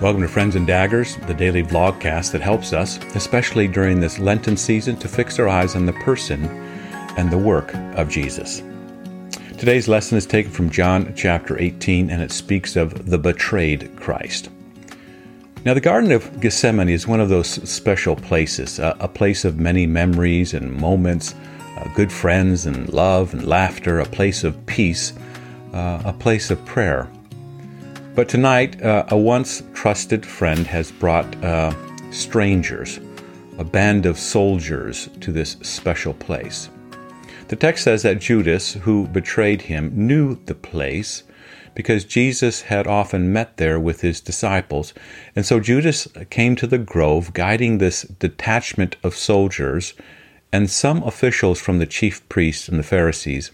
Welcome to Friends and Daggers, the daily vlogcast that helps us, especially during this Lenten season, to fix our eyes on the person and the work of Jesus. Today's lesson is taken from John chapter 18, and it speaks of the betrayed Christ. Now, the Garden of Gethsemane is one of those special places, a, place of many memories and moments, uh, good friends and love and laughter, a place of peace, uh, a place of prayer. But tonight, uh, a once trusted friend has brought uh, strangers, a band of soldiers, to this special place. The text says that Judas, who betrayed him, knew the place because Jesus had often met there with his disciples. And so Judas came to the grove, guiding this detachment of soldiers and some officials from the chief priests and the Pharisees,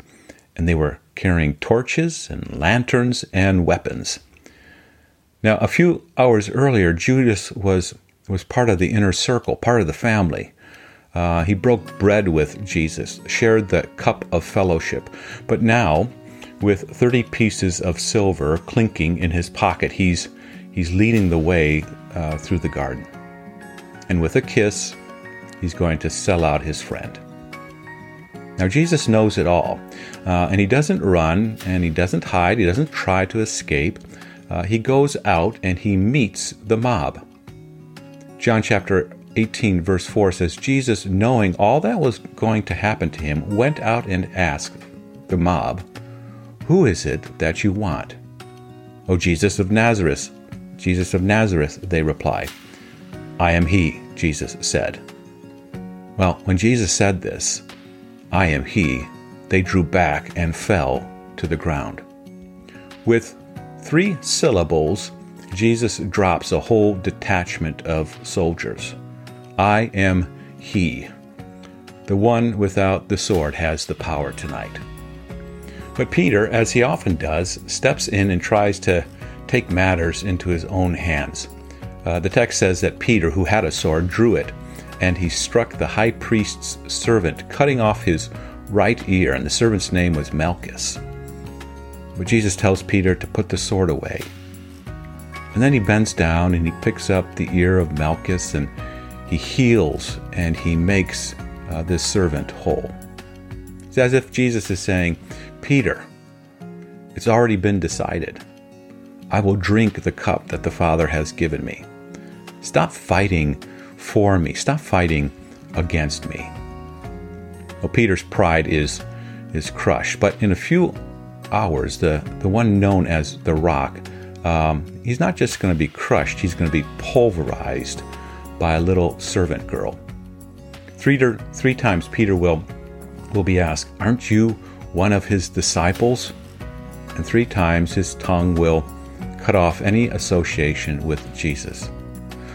and they were carrying torches and lanterns and weapons. Now, a few hours earlier, Judas was, was part of the inner circle, part of the family. Uh, he broke bread with Jesus, shared the cup of fellowship. But now, with 30 pieces of silver clinking in his pocket, he's, he's leading the way uh, through the garden. And with a kiss, he's going to sell out his friend. Now, Jesus knows it all, uh, and he doesn't run and he doesn't hide, he doesn't try to escape uh, he goes out and he meets the mob. John chapter 18, verse 4 says, Jesus, knowing all that was going to happen to him, went out and asked the mob, Who is it that you want? O Jesus of Nazareth, Jesus of Nazareth, they replied. I am he, Jesus said. Well, when Jesus said this, I am he, they drew back and fell to the ground. With three syllables, Jesus drops a whole detachment of soldiers. I am He. The one without the sword has the power tonight. But Peter, as he often does, steps in and tries to take matters into his own hands. Uh, the text says that Peter, who had a sword, drew it, and he struck the high priest's servant, cutting off his right ear, and the servant's name was Malchus. But Jesus tells Peter to put the sword away. And then he bends down and he picks up the ear of Malchus and he heals and he makes uh, this servant whole. It's as if Jesus is saying, Peter, it's already been decided. I will drink the cup that the Father has given me. Stop fighting for me. Stop fighting against me. Well, Peter's pride is, is crushed, but in a few hours, the, the one known as the rock, um, he's not just going to be crushed, he's going to be pulverized by a little servant girl. Three, to, three times Peter will, will be asked, Aren't you one of his disciples? And three times his tongue will cut off any association with Jesus.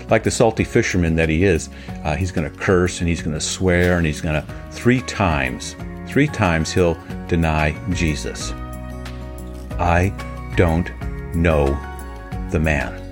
Like the salty fisherman that he is, uh, he's going to curse and he's going to swear and he's going to, three times, three times he'll deny Jesus. I don't know the man.